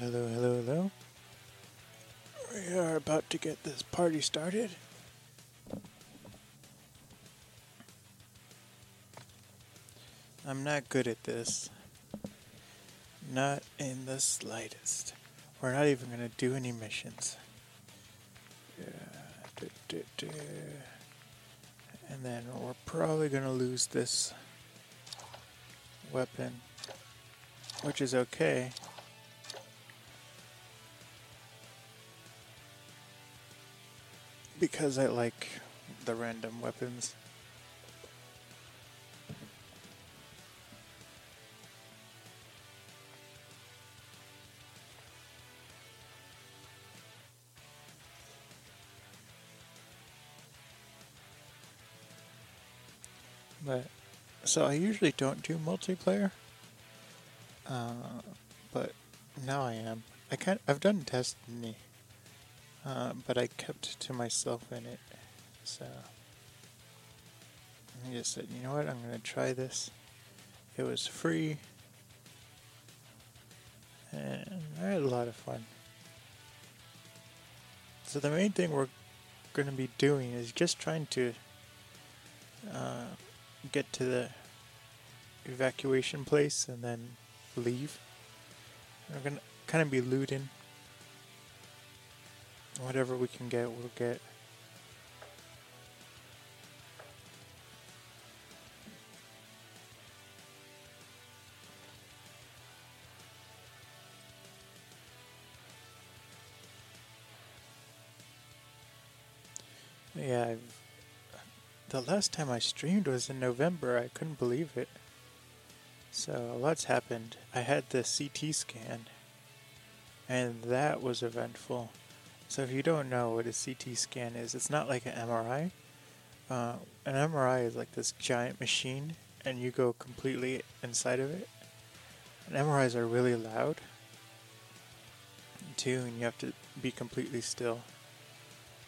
Hello, hello, hello. We are about to get this party started. I'm not good at this. Not in the slightest. We're not even going to do any missions. Yeah. duh, duh, duh. And then we're probably going to lose this weapon, which is okay. Because I like the random weapons. But so I usually don't do multiplayer. Uh, but now I am. I kind I've done Destiny, uh, but I kept to myself in it. So I just said, you know what, I'm gonna try this. It was free, and I had a lot of fun. So the main thing we're gonna be doing is just trying to. Uh, get to the evacuation place and then leave. We're gonna kind of be looting. Whatever we can get, we'll get. Yeah, I've the last time I streamed was in November. I couldn't believe it. So, a lot's happened. I had the CT scan, and that was eventful. So, if you don't know what a CT scan is, it's not like an MRI. Uh, an MRI is like this giant machine, and you go completely inside of it. And MRIs are really loud, too, and you have to be completely still.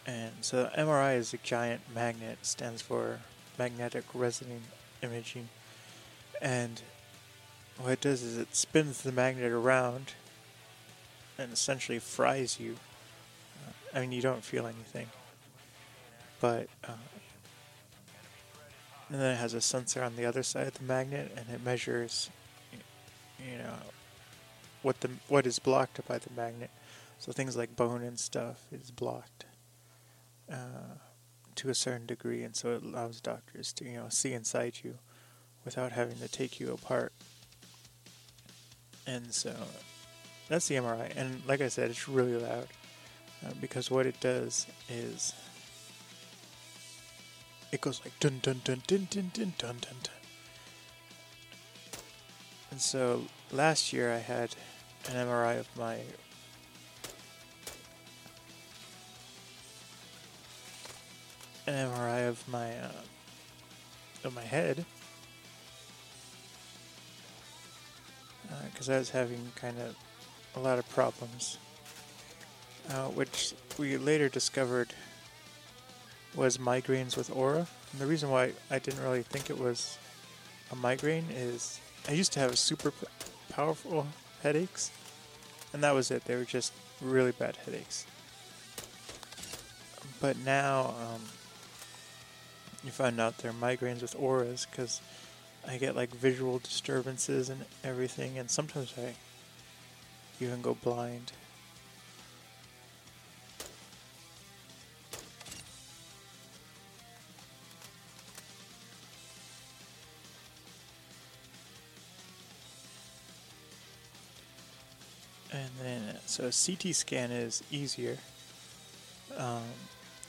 And so MRI is a giant magnet, stands for magnetic resonant imaging. And what it does is it spins the magnet around and essentially fries you. I mean, you don't feel anything. But, uh, and then it has a sensor on the other side of the magnet and it measures, you know, what the what is blocked by the magnet. So things like bone and stuff is blocked. Uh, to a certain degree, and so it allows doctors to you know see inside you without having to take you apart. And so that's the MRI, and like I said, it's really loud uh, because what it does is it goes like dun dun dun dun dun dun dun dun dun. And so last year I had an MRI of my an MRI of my uh, of my head because uh, I was having kind of a lot of problems, uh, which we later discovered was migraines with aura. And the reason why I didn't really think it was a migraine is I used to have super p- powerful headaches, and that was it. They were just really bad headaches. But now, um, you find out they're migraines with auras because I get like visual disturbances and everything, and sometimes I even go blind. So a CT scan is easier. Um,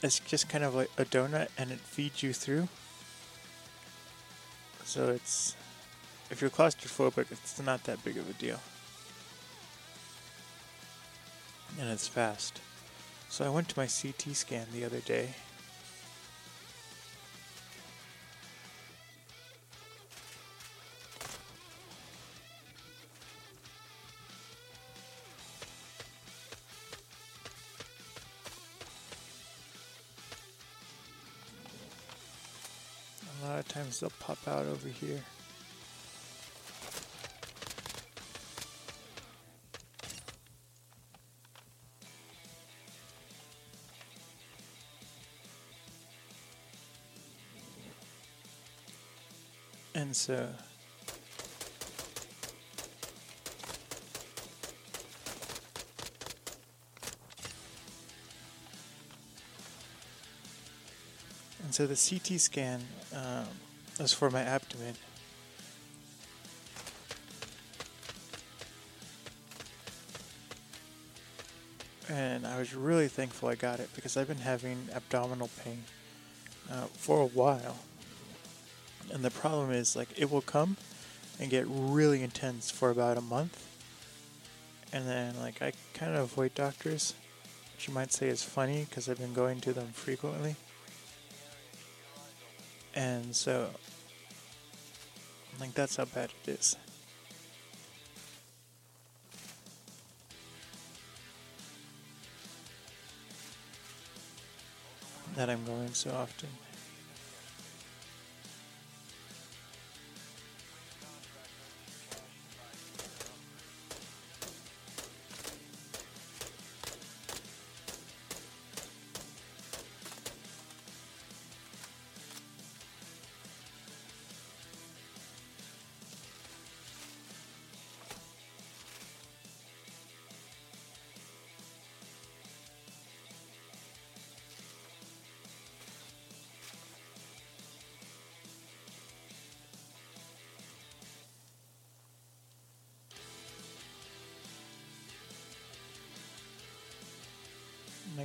it's just kind of like a donut and it feeds you through. So it's if you're claustrophobic, it's not that big of a deal. And it's fast. So I went to my CT scan the other day they'll pop out over here. And so so the CT scan um, was for my abdomen. And I was really thankful I got it because I've been having abdominal pain uh, for a while. And the problem is, like, it will come and get really intense for about a month. And then, like, I kind of avoid doctors, which you might say is funny because I've been going to them frequently. And so, like, that's how bad it is. That I'm going so often.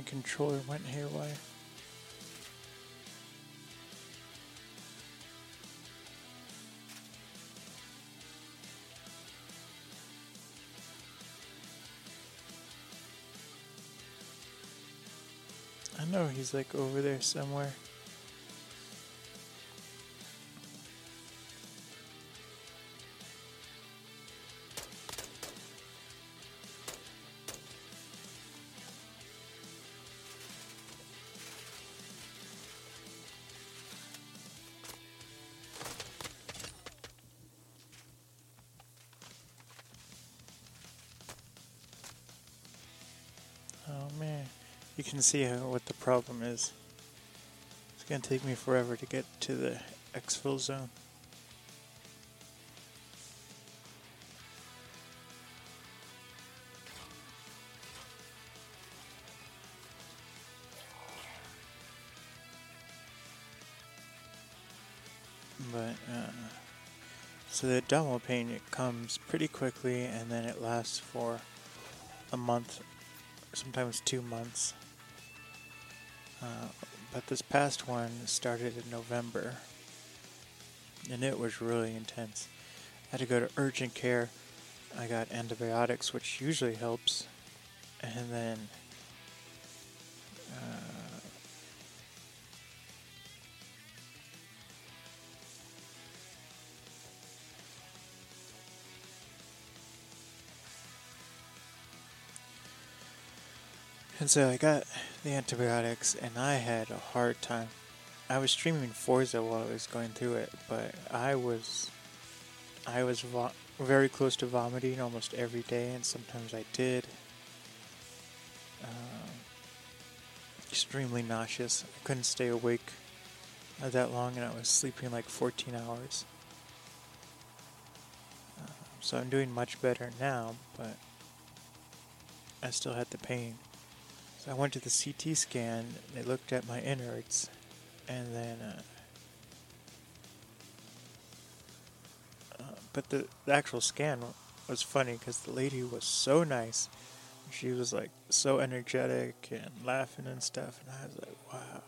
Controller went haywire. I know he's like over there somewhere. Can see how, what the problem is. It's gonna take me forever to get to the exfil zone. But uh, so the abdominal pain it comes pretty quickly and then it lasts for a month sometimes two months. Uh, but this past one started in November, and it was really intense. I had to go to urgent care. I got antibiotics, which usually helps, and then And so I got the antibiotics, and I had a hard time. I was streaming Forza while I was going through it, but I was, I was vo- very close to vomiting almost every day, and sometimes I did. Um, extremely nauseous. I couldn't stay awake that long, and I was sleeping like 14 hours. Uh, so I'm doing much better now, but I still had the pain. So I went to the CT scan. They looked at my innards, and then. Uh, uh, but the, the actual scan was funny because the lady was so nice. She was like so energetic and laughing and stuff, and I was like, "Wow,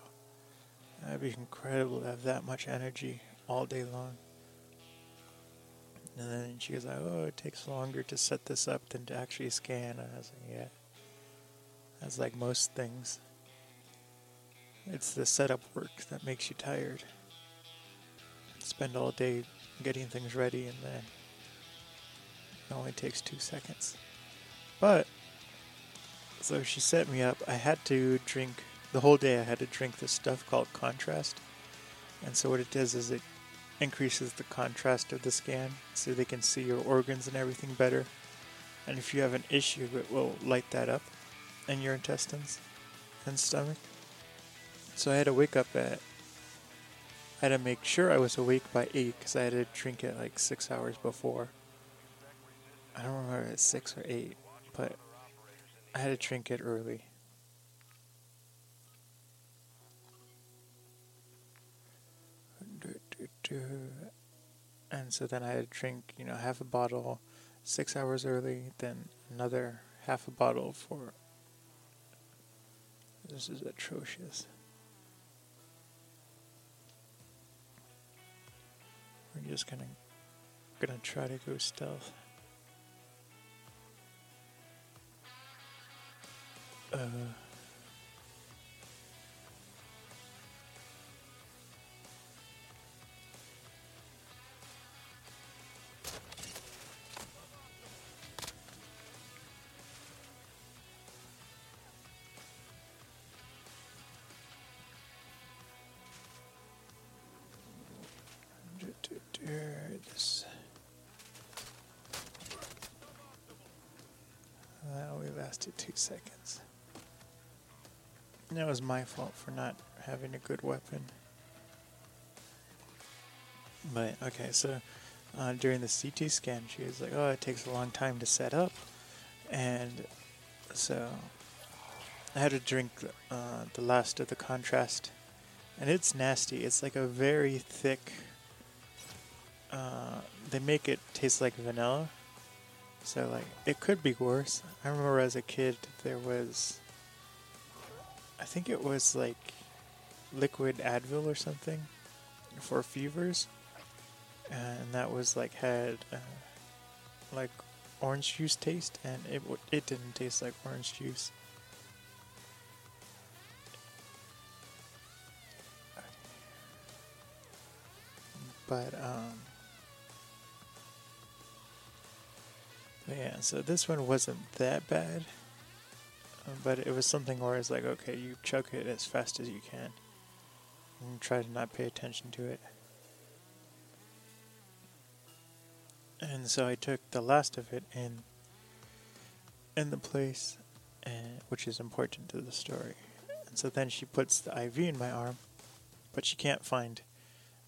that'd be incredible to have that much energy all day long." And then she was like, "Oh, it takes longer to set this up than to actually scan." And I was like, "Yeah." As like most things, it's the setup work that makes you tired. Spend all day getting things ready and then it only takes two seconds. But, so she set me up. I had to drink, the whole day I had to drink this stuff called contrast. And so what it does is it increases the contrast of the scan so they can see your organs and everything better. And if you have an issue, it will light that up in your intestines and stomach. So I had to wake up at I had to make sure I was awake by 8 because I had to drink it like six hours before. I don't remember if it's 6 or 8, but I had to drink it early. And so then I had to drink, you know, half a bottle six hours early, then another half a bottle for. This is atrocious. We're just gonna gonna try to go stealth. Uh. Two seconds. And that was my fault for not having a good weapon. But okay, so uh, during the CT scan, she was like, "Oh, it takes a long time to set up," and so I had to drink uh, the last of the contrast, and it's nasty. It's like a very thick. Uh, they make it taste like vanilla, so like it could be worse. I remember as a kid there was I think it was like liquid Advil or something for fevers. And that was like had uh, like orange juice taste and it it didn't taste like orange juice. But um Yeah, so this one wasn't that bad, um, but it was something where it's like, okay, you chuck it as fast as you can, and try to not pay attention to it. And so I took the last of it in in the place, and, which is important to the story. And so then she puts the IV in my arm, but she can't find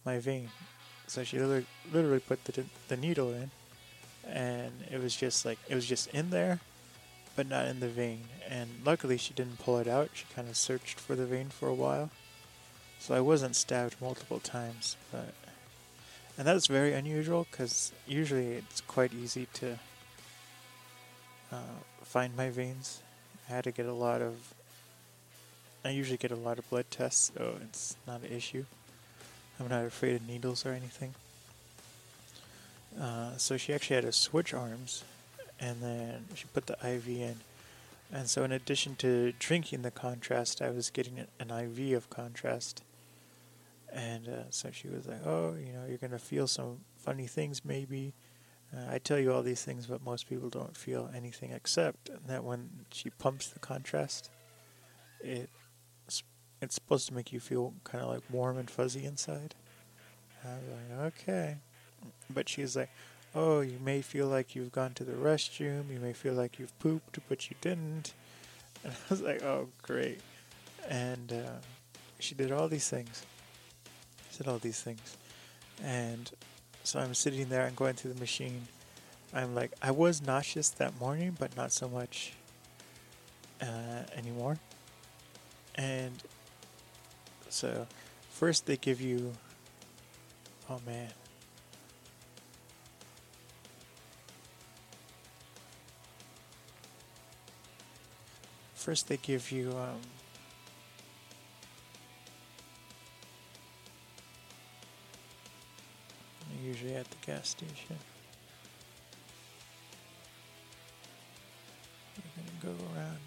my vein. So she literally, literally put the, the needle in and it was just like it was just in there but not in the vein. And luckily she didn't pull it out. She kind of searched for the vein for a while. So i wasn't stabbed multiple times but and that's very unusual because usually it's quite easy to uh, find my veins. I had to get a lot of i usually get a lot of blood tests so it's not an issue. I'm not afraid of needles or anything uh, so she actually had to switch arms, and then she put the IV in. And so, in addition to drinking the contrast, I was getting an IV of contrast. And uh, so she was like, "Oh, you know, you're gonna feel some funny things, maybe." Uh, I tell you all these things, but most people don't feel anything except that when she pumps the contrast, it it's supposed to make you feel kind of like warm and fuzzy inside. I was like, okay. But she's like, oh, you may feel like you've gone to the restroom, you may feel like you've pooped, but you didn't. And I was like, oh, great. And uh, she did all these things. Said all these things. And so I'm sitting there and going through the machine. I'm like, I was nauseous that morning, but not so much uh, anymore. And so, first they give you, oh man, First, they give you um, usually at the gas station. We're gonna go around.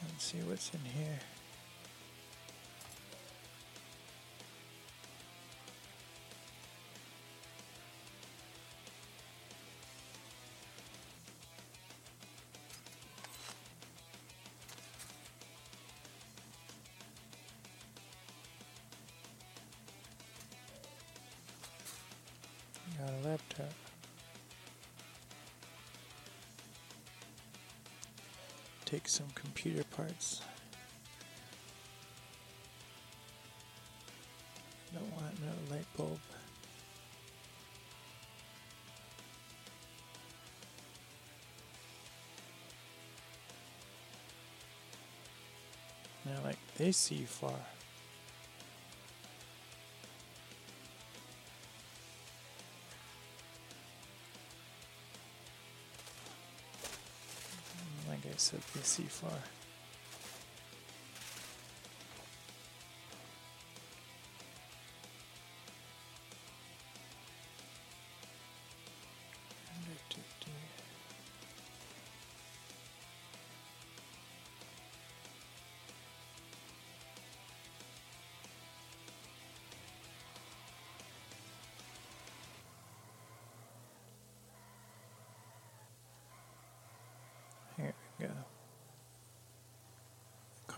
and see what's in here. got a laptop. Take some computer parts. Don't want no light bulb. Now, like, they see far. Like I said,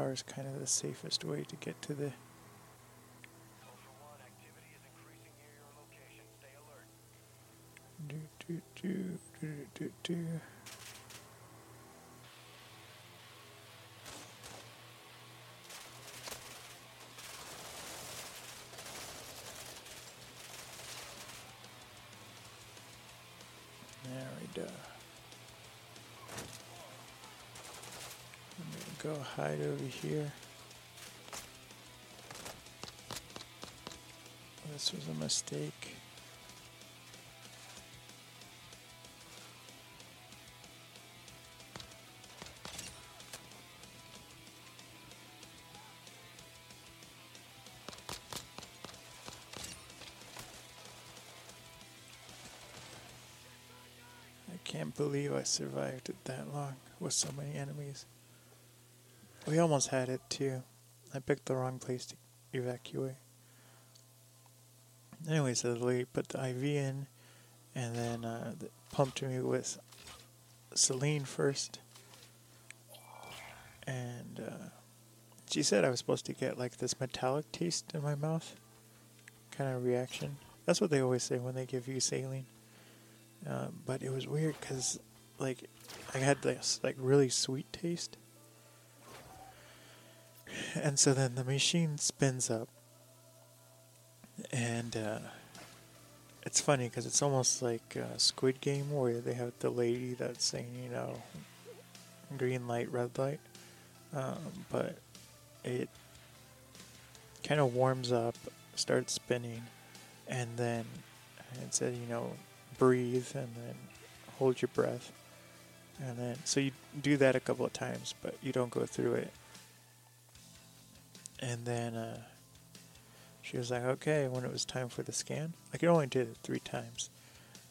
car is kind of the safest way to get to the. Do, do, do, do, do, do. Go hide over here. This was a mistake. I can't believe I survived it that long with so many enemies. We almost had it too. I picked the wrong place to evacuate. Anyway, so they put the IV in and then uh, pumped me with saline first. And uh, she said I was supposed to get like this metallic taste in my mouth kind of reaction. That's what they always say when they give you saline. Um, but it was weird because, like, I had this like really sweet taste, and so then the machine spins up, and uh, it's funny because it's almost like Squid Game where they have the lady that's saying, you know, green light, red light, um, but it kind of warms up, starts spinning, and then it said, you know, breathe and then hold your breath. And then, so you do that a couple of times, but you don't go through it. And then uh, she was like, okay, when it was time for the scan, I could only do it three times.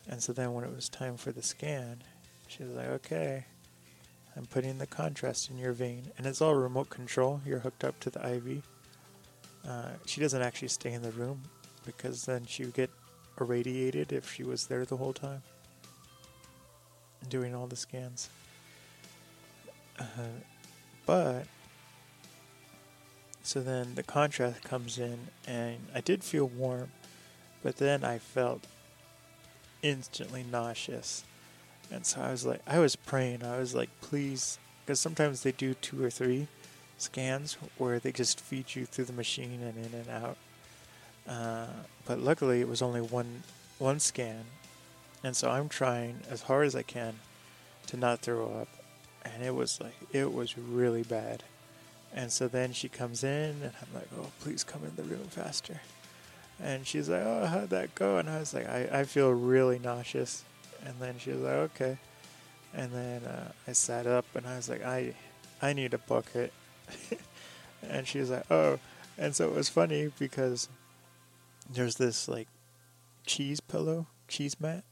And so then when it was time for the scan, she was like, okay, I'm putting the contrast in your vein. And it's all remote control. You're hooked up to the IV. Uh, she doesn't actually stay in the room because then she would get irradiated if she was there the whole time doing all the scans. Uh, but so then the contrast comes in, and I did feel warm, but then I felt instantly nauseous. And so I was like, I was praying. I was like, please, because sometimes they do two or three scans where they just feed you through the machine and in and out. Uh, but luckily, it was only one one scan, and so I'm trying as hard as I can to not throw up, and it was like it was really bad. And so then she comes in, and I'm like, "Oh, please come in the room faster." And she's like, "Oh, how'd that go?" And I was like, "I, I feel really nauseous." And then she was like, "Okay." And then uh, I sat up, and I was like, "I, I need a bucket." and she was like, "Oh." And so it was funny because there's this like cheese pillow, cheese mat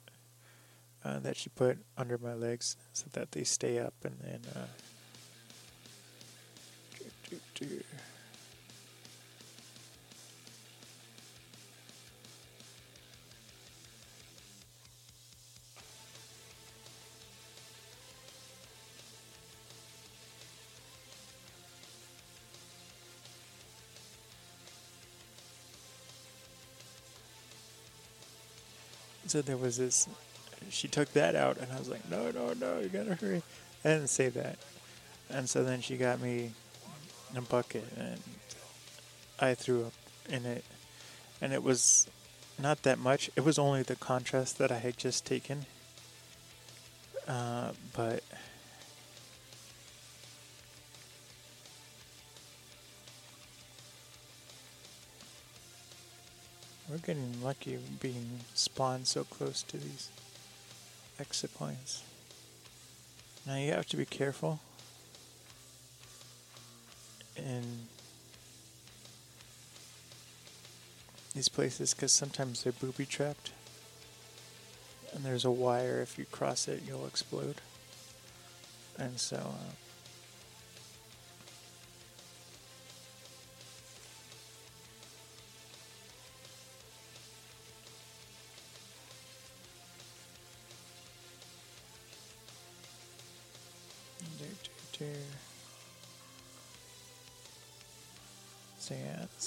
uh, that she put under my legs so that they stay up and then. Uh, So there was this. She took that out, and I was like, "No, no, no! You gotta hurry!" I didn't say that, and so then she got me a bucket, and I threw up in it, and it was not that much. It was only the contrast that I had just taken. Uh, but we're getting lucky being spawned so close to these exit points. Now you have to be careful in these places because sometimes they're booby trapped. And there's a wire, if you cross it, you'll explode. And so. Uh,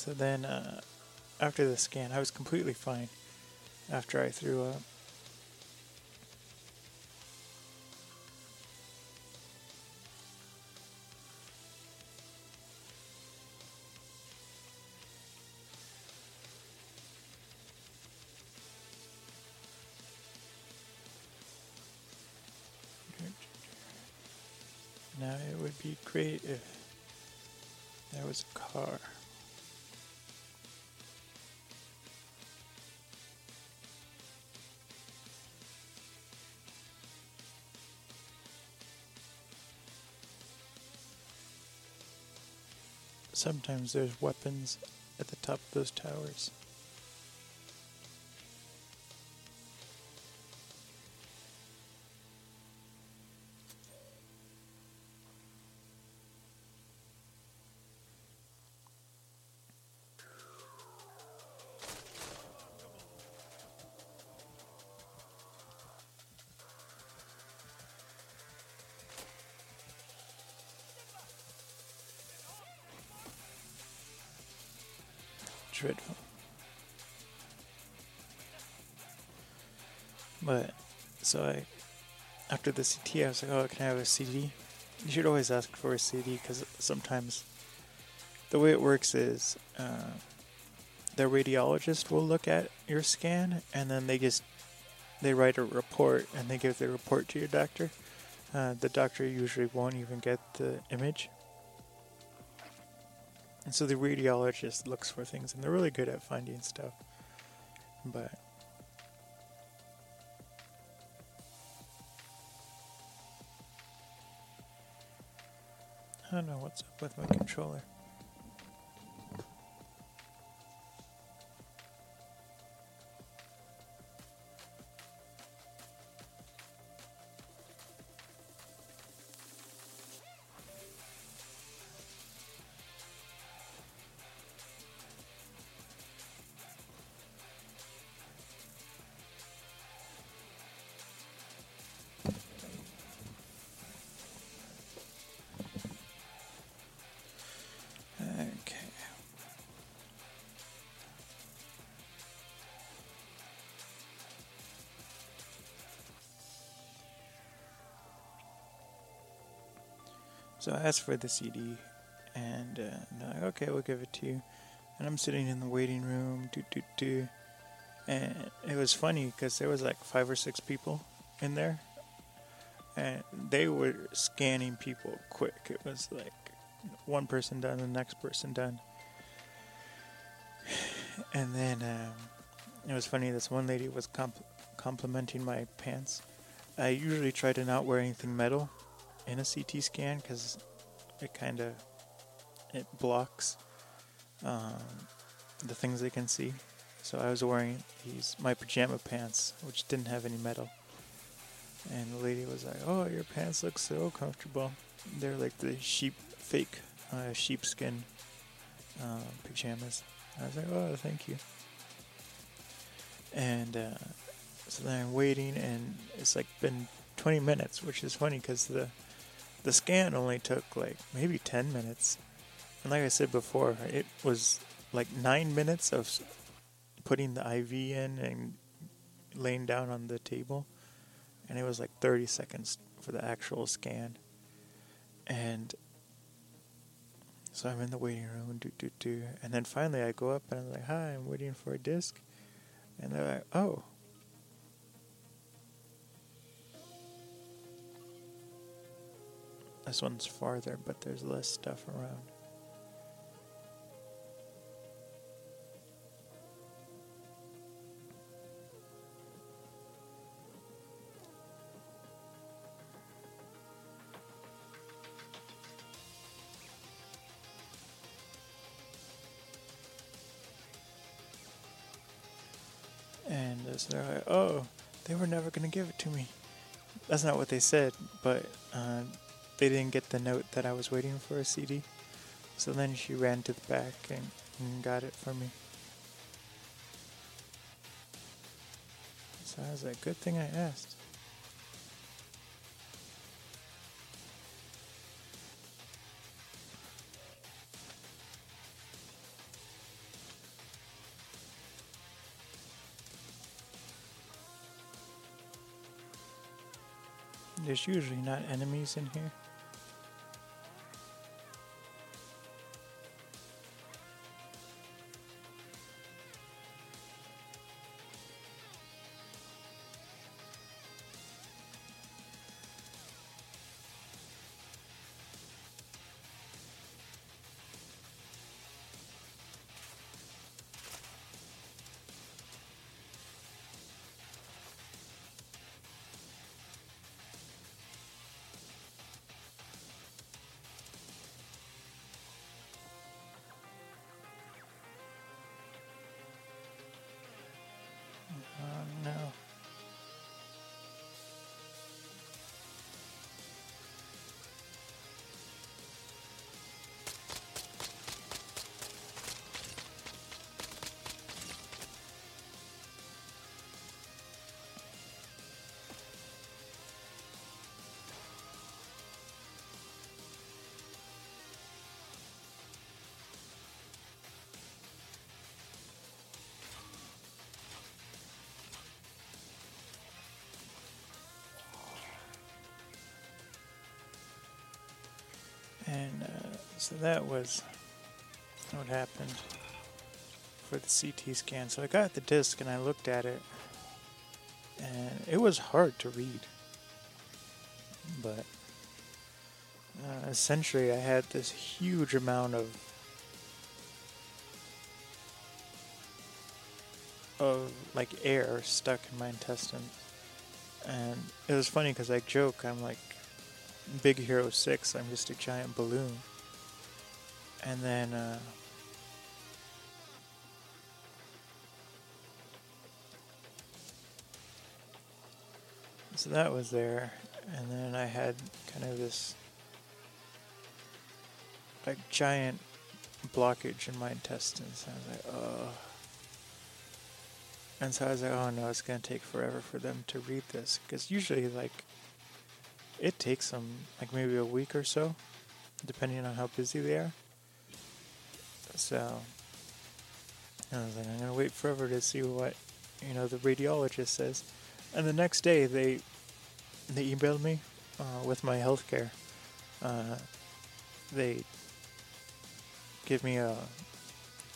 so then uh, after the scan, I was completely fine after I threw up. Now it would be great if there was a car. Sometimes there's weapons at the top of those towers. Dreadful. But so I, after the CT, I was like, "Oh, can I have a CD?" You should always ask for a CD because sometimes the way it works is uh, the radiologist will look at your scan and then they just they write a report and they give the report to your doctor. Uh, the doctor usually won't even get the image and so the radiologist looks for things, and they're really good at finding stuff. But I don't know what's up with my controller. So I asked for the CD, and uh, like, okay, we'll give it to you. And I'm sitting in the waiting room, do do do, and it was funny because there was like five or six people in there, and they were scanning people quick. It was like one person done, the next person done, and then um, it was funny. This one lady was comp- complimenting my pants. I usually try to not wear anything metal in a CT scan because it kind of it blocks um, the things they can see. So I was wearing these my pajama pants, which didn't have any metal. And the lady was like, "Oh, your pants look so comfortable. They're like the sheep fake uh, sheepskin uh, pajamas." I was like, "Oh, thank you." And uh, so then I'm waiting, and it's like been 20 minutes, which is funny because the the scan only took like maybe 10 minutes. And like I said before, it was like nine minutes of putting the IV in and laying down on the table. And it was like 30 seconds for the actual scan. And so I'm in the waiting room, do, do, do. And then finally I go up and I'm like, hi, I'm waiting for a disc. And they're like, oh. This one's farther, but there's less stuff around. And they're like, oh, they were never going to give it to me. That's not what they said, but uh, they didn't get the note that I was waiting for a CD. So then she ran to the back and, and got it for me. So I was good thing I asked. There's usually not enemies in here. And uh, so that was what happened for the CT scan. So I got the disc and I looked at it, and it was hard to read. But uh, essentially, I had this huge amount of of like air stuck in my intestines, and it was funny because I joke, I'm like Big Hero 6, I'm just a giant balloon. And then, uh, so that was there. And then I had kind of this, like, giant blockage in my intestines. I was like, oh. And so I was like, oh no, it's going to take forever for them to read this. Because usually, like, it takes them like maybe a week or so, depending on how busy they are. So I was like, I'm gonna wait forever to see what you know the radiologist says. And the next day, they they emailed me uh, with my health care. Uh, they give me a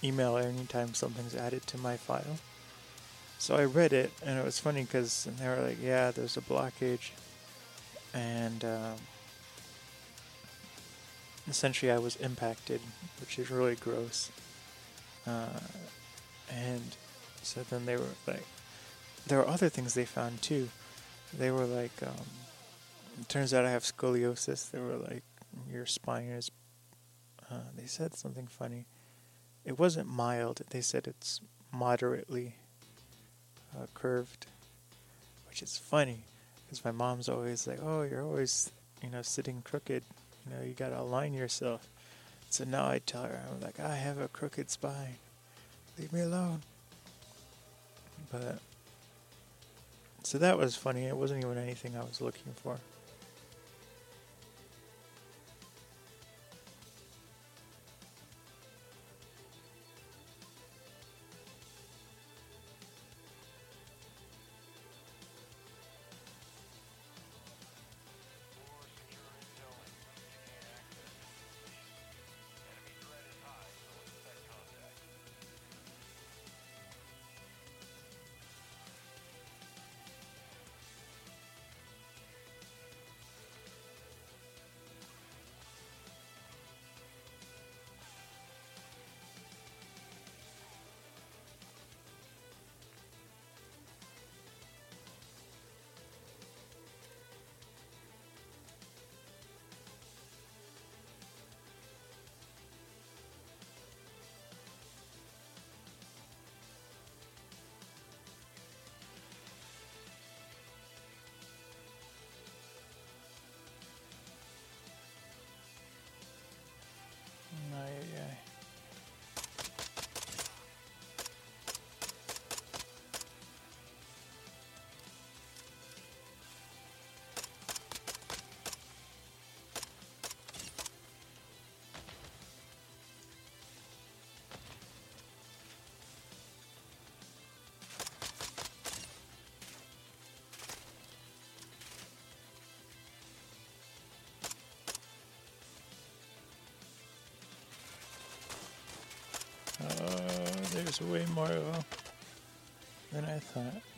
email anytime something's added to my file. So I read it, and it was funny because they were like, "Yeah, there's a blockage." And um, essentially I was impacted, which is really gross. Uh, and so then they were like, there were other things they found too. They were like, um, it turns out I have scoliosis. They were like, your spine is. Uh, they said something funny. It wasn't mild. They said it's moderately uh, curved, which is funny because my mom's always like, "Oh, you're always, you know, sitting crooked. You know, you gotta align yourself." So now I tell her, I'm like, "I have a crooked spine. Leave me alone." But so that was funny. It wasn't even anything I was looking for. Was way more uh, than I thought.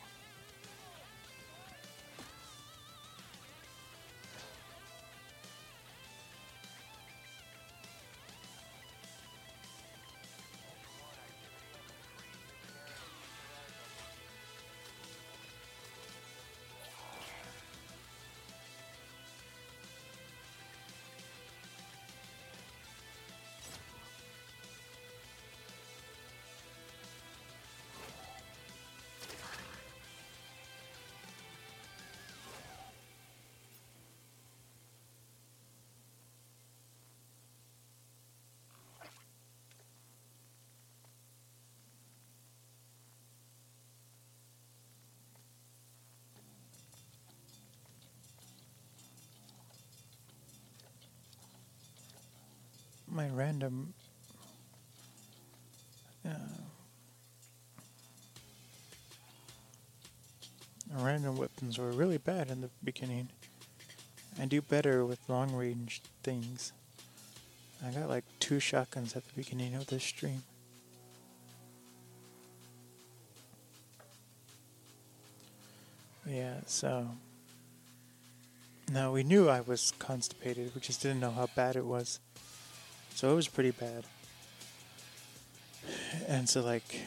My random uh, random weapons were really bad in the beginning. I do better with long range things. I got like two shotguns at the beginning of this stream. Yeah, so. Now we knew I was constipated, we just didn't know how bad it was. So it was pretty bad. And so, like,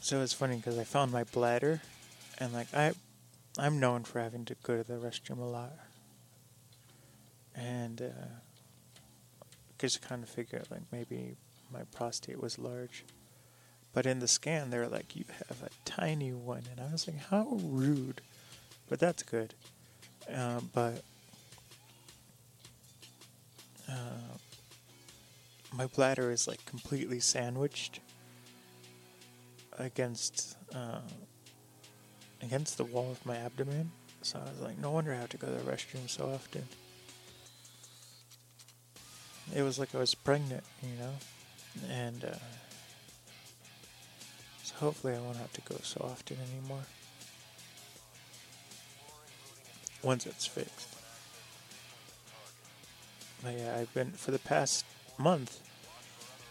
so it's funny because I found my bladder, and like I, I'm known for having to go to the restroom a lot, and uh, just kind of figured like maybe my prostate was large, but in the scan they're like you have a tiny one, and I was like how rude, but that's good, uh, but uh, my bladder is like completely sandwiched against uh, against the wall of my abdomen. So I was like, no wonder I have to go to the restroom so often. It was like I was pregnant, you know, and uh, so hopefully I won't have to go so often anymore once it's fixed. But yeah, I've been for the past month.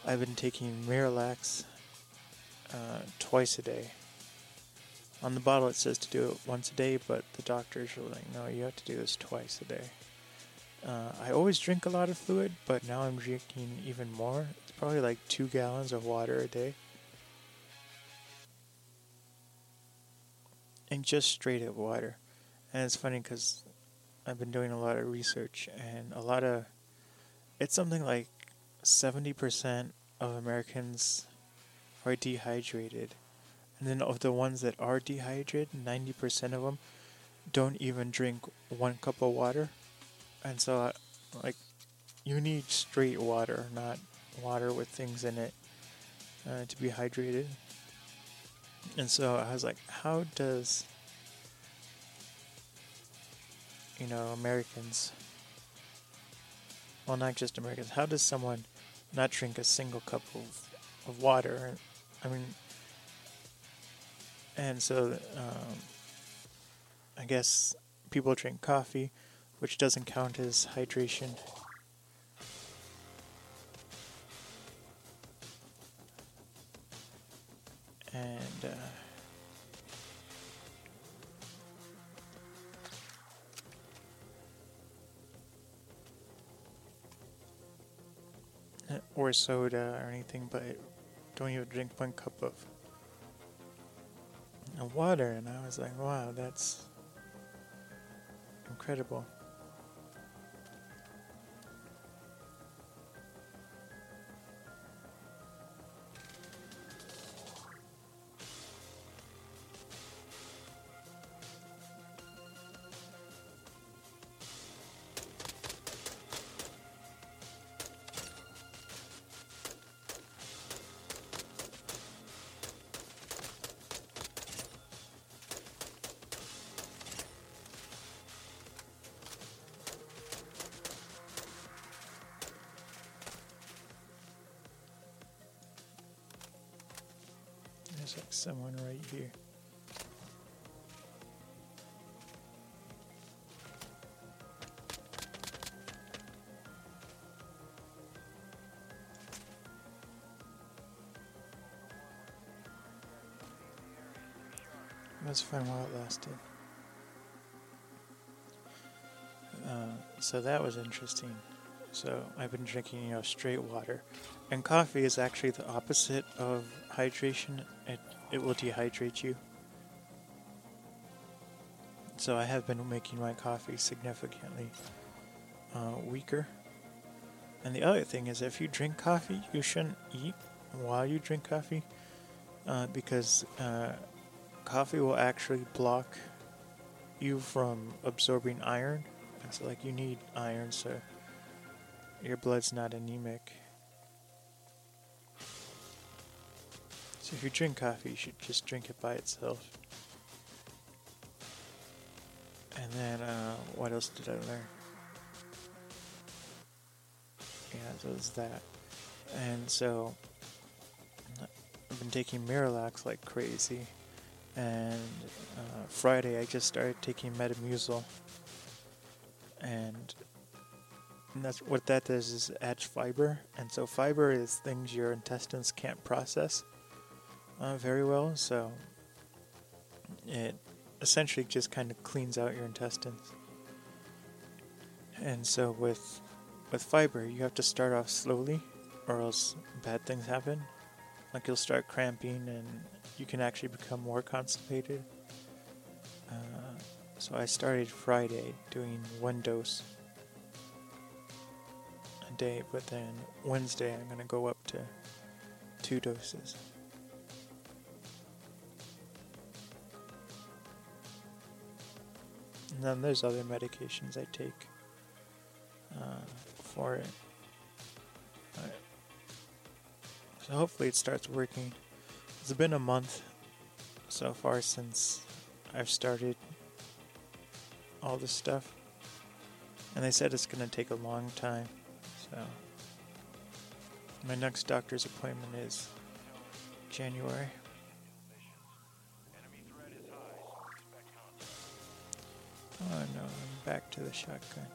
I've been taking Miralax uh, twice a day. On the bottle, it says to do it once a day, but the doctors are like, no, you have to do this twice a day. Uh, I always drink a lot of fluid, but now I'm drinking even more. It's probably like two gallons of water a day. And just straight up water. And it's funny because I've been doing a lot of research, and a lot of it's something like 70% of Americans are dehydrated. And then of the ones that are dehydrated, 90% of them don't even drink one cup of water. And so, uh, like, you need straight water, not water with things in it uh, to be hydrated. And so I was like, how does, you know, Americans well, not just Americans. How does someone not drink a single cup of, of water? I mean, and so um, I guess people drink coffee, which doesn't count as hydration. And uh, or soda or anything, but don't even drink one cup of, water. And I was like, wow, that's incredible. There's like someone right here. That's fun while it lasted. Uh, so that was interesting. So I've been drinking, you know, straight water, and coffee is actually the opposite of hydration. It, it will dehydrate you. So I have been making my coffee significantly uh, weaker. And the other thing is, if you drink coffee, you shouldn't eat while you drink coffee uh, because uh, coffee will actually block you from absorbing iron. So, like, you need iron so your blood's not anemic. So, if you drink coffee, you should just drink it by itself. And then, uh, what else did I learn? Yeah, so it's that. And so, I've been taking Miralax like crazy. And uh, Friday, I just started taking Metamucil. And, and that's what that does is adds fiber. And so, fiber is things your intestines can't process uh, very well. So, it essentially just kind of cleans out your intestines. And so with with fiber, you have to start off slowly or else bad things happen. Like you'll start cramping and you can actually become more constipated. Uh, so I started Friday doing one dose a day, but then Wednesday I'm going to go up to two doses. And then there's other medications I take uh, for it. But, so hopefully it starts working. It's been a month so far since I've started all this stuff. And they said it's going to take a long time. So my next doctor's appointment is January. Oh no, I'm back to the shotgun.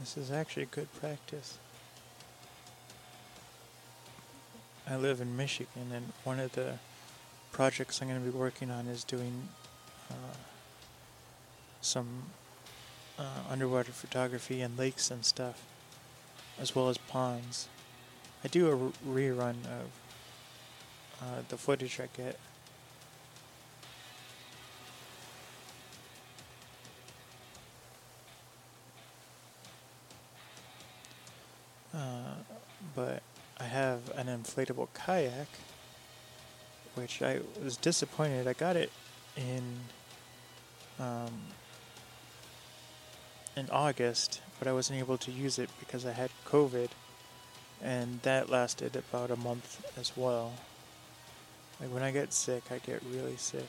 This is actually good practice. I live in Michigan, and one of the projects I'm going to be working on is doing uh, some uh, underwater photography and lakes and stuff, as well as ponds. I do a r- rerun of uh, the footage I get. Inflatable kayak, which I was disappointed. I got it in um, in August, but I wasn't able to use it because I had COVID, and that lasted about a month as well. Like when I get sick, I get really sick.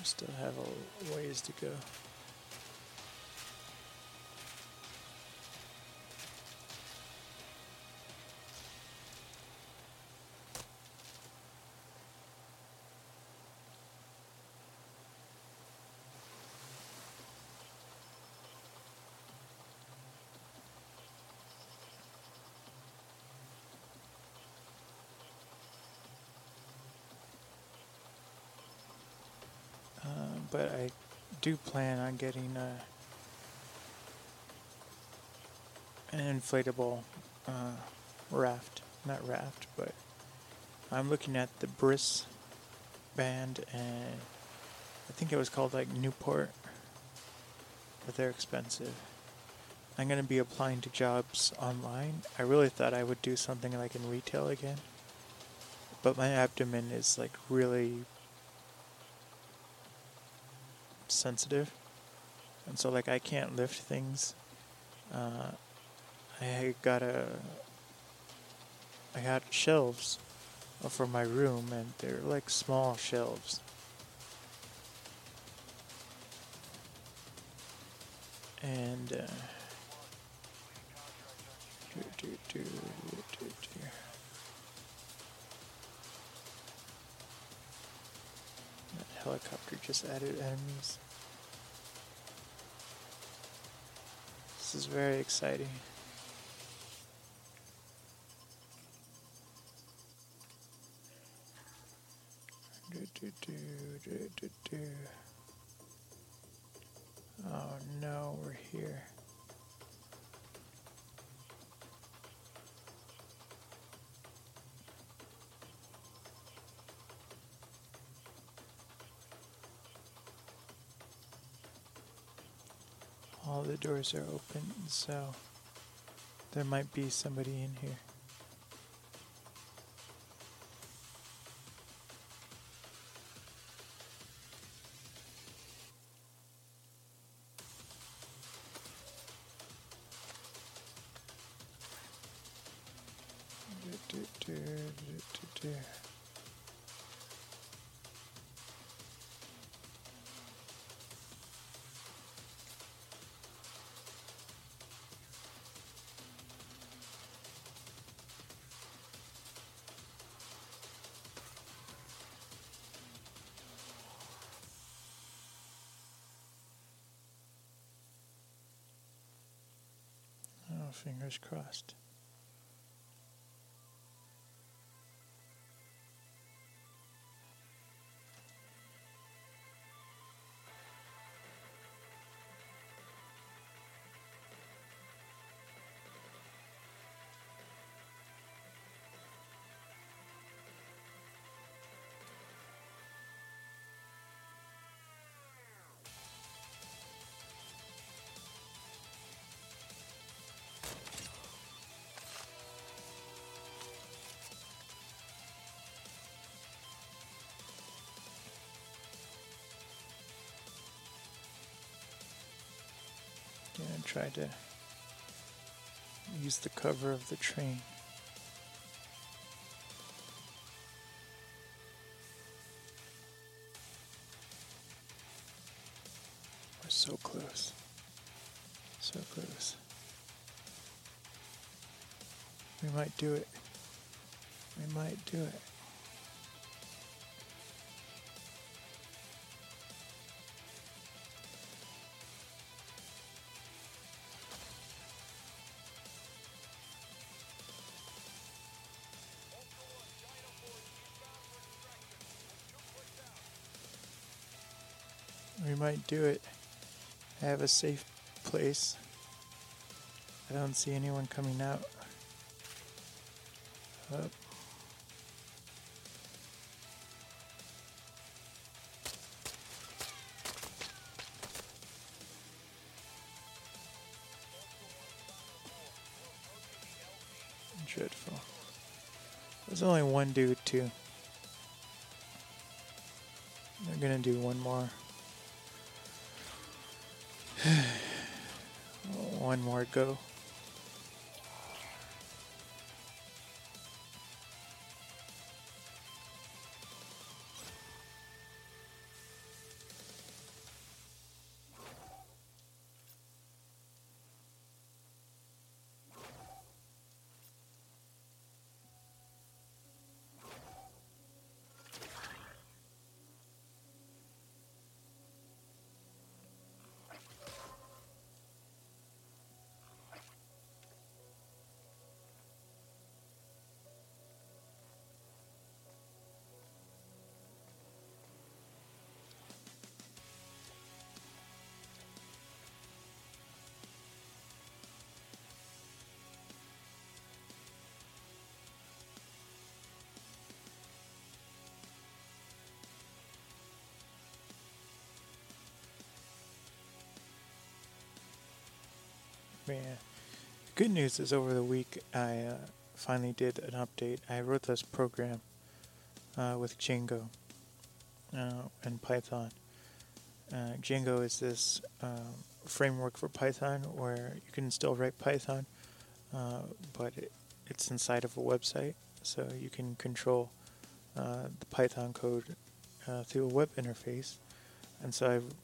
I still have a ways to go. Uh, but I do plan on getting an inflatable uh, raft, not raft, but I'm looking at the Briss band, and I think it was called like Newport, but they're expensive. I'm gonna be applying to jobs online. I really thought I would do something like in retail again, but my abdomen is like really sensitive, and so like I can't lift things. Uh, I got a I got shelves for my room, and they're like small shelves. And uh, do, do, do, helicopter just added enemies. This is very exciting. Oh no, we're here. All the doors are open, so there might be somebody in here. Do, do, do, fingers crossed. Try to use the cover of the train. We're so close. So close. We might do it. We might do it. We might do it. Have a safe place. I don't see anyone coming out. Up. Dreadful. There's only one dude, too. They're gonna do one more. one more go. Man. Good news is over the week I uh, finally did an update. I wrote this program uh, with Django uh, and Python. Uh, Django is this um, framework for Python where you can still write Python, uh, but it, it's inside of a website, so you can control uh, the Python code through a web interface. And so I've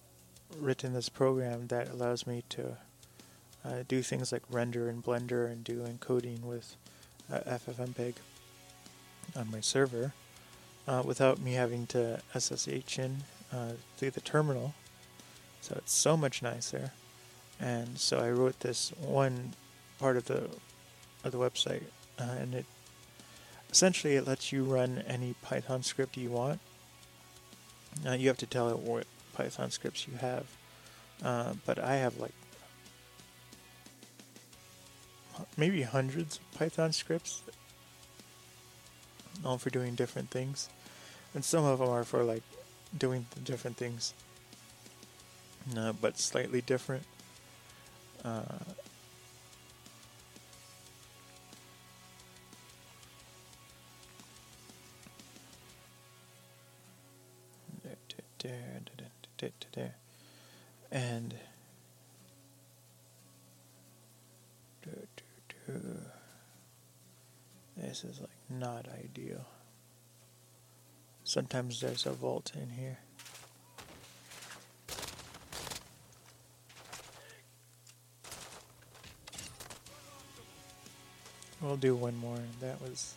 written this program that allows me to uh, do things like render in Blender and do encoding with uh, FFmpeg on my server uh, without me having to SSH in uh, through the terminal. So it's so much nicer. And so I wrote this one part of the of the website, uh, and it essentially it lets you run any Python script you want. You have to tell it what Python scripts you have, uh, but I have like maybe hundreds of Python scripts, all for doing different things, and some of them are for like doing different things, uh, but slightly different. Uh, and this is like not ideal. Sometimes there's a vault in here. We'll do one more. That was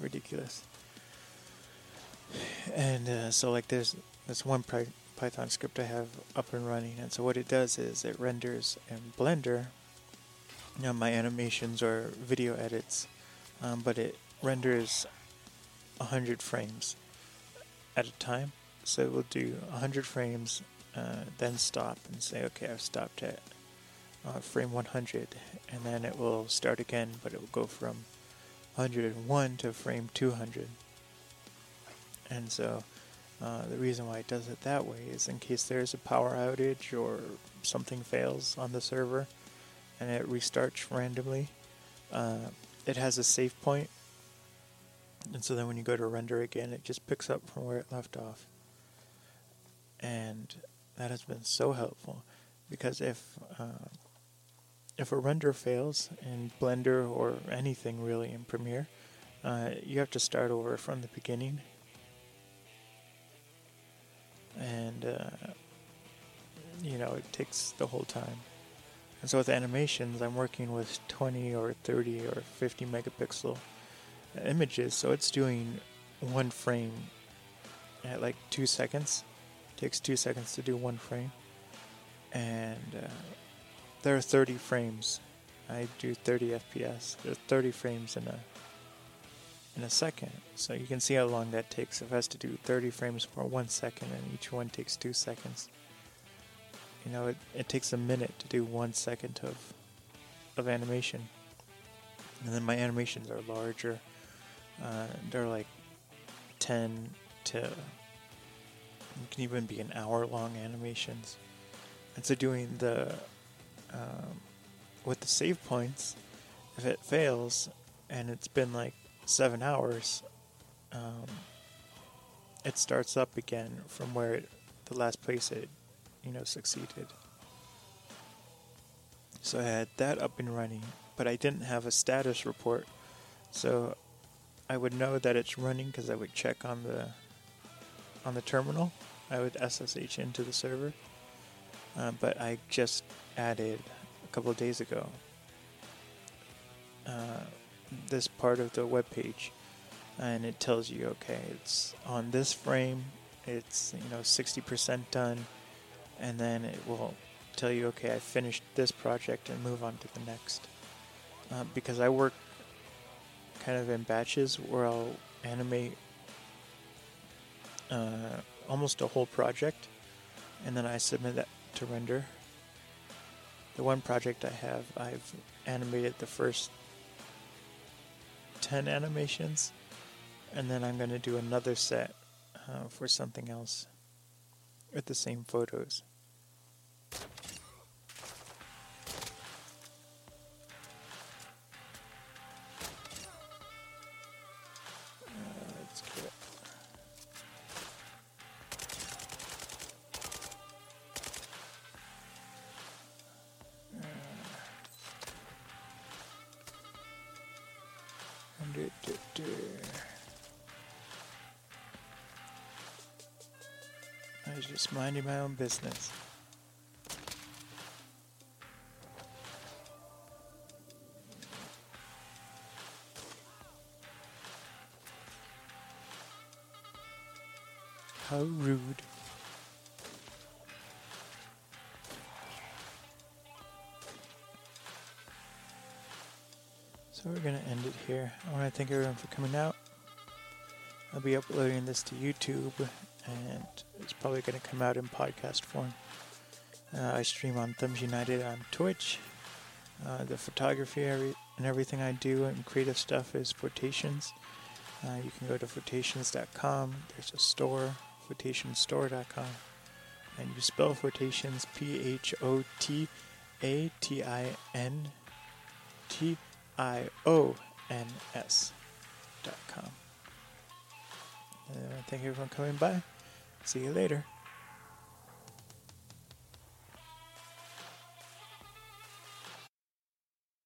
ridiculous. And uh, so, like, there's this one Python script I have up and running, and so what it does is it renders in Blender. You know, my animations or video edits, um, but it renders 100 frames at a time. So it will do 100 frames, uh, then stop and say, okay, I've stopped at uh, frame 100, and then it will start again, but it will go from 101 to frame 200. And so uh, the reason why it does it that way is in case there's a power outage or something fails on the server and it restarts randomly, uh, it has a save. And so then when you go to render again, it just picks up from where it left off. And that has been so helpful because if uh, if a render fails in Blender or anything really in Premiere, uh, you have to start over from the beginning. And, uh, you know, it takes the whole time. And so with animations, I'm working with 20 or 30 or 50 megapixel images, so it's doing one frame at like two seconds. It takes two seconds to do one frame. And, uh, there are 30 frames. I do 30 FPS. There's 30 frames in a in a second. So you can see how long that takes. If it has to do 30 frames for one second and each one takes two seconds. You know, it, it takes a minute to do one second of of animation. And then my animations are larger. Uh, they're like 10 to can even be an hour long animations. And so doing the um, with the save points, if it fails and it's been like seven hours, um, it starts up again from where it, the last place it, you know, succeeded. So I had that up and running, but I didn't have a status report. So I would know that it's running because I would check on the on the terminal. I would SSH into the server, uh, but I just added a couple days ago uh, this part of the web page and it tells you okay it's on this frame it's you know 60% done and then it will tell you okay I finished this project and move on to the next. Uh, because I work kind of in batches where I'll animate uh, almost a whole project and then I submit that to render. The one project I have, I've animated the first 10 animations, and then I'm going to do another set uh, for something else with the same photos. Minding my own business. How rude. So we're going to end it here. I want to thank everyone for coming out. I'll be uploading this to YouTube and it's probably going to come out in podcast form. Uh, I stream on Thumbs United on Twitch. Uh, the photography and everything I do and creative stuff is Photations. Uh, you can go to photations.com. There's a store, photationstore.com. And you spell Photations P H O T A T I N T I O N S thank you for coming by. See you later.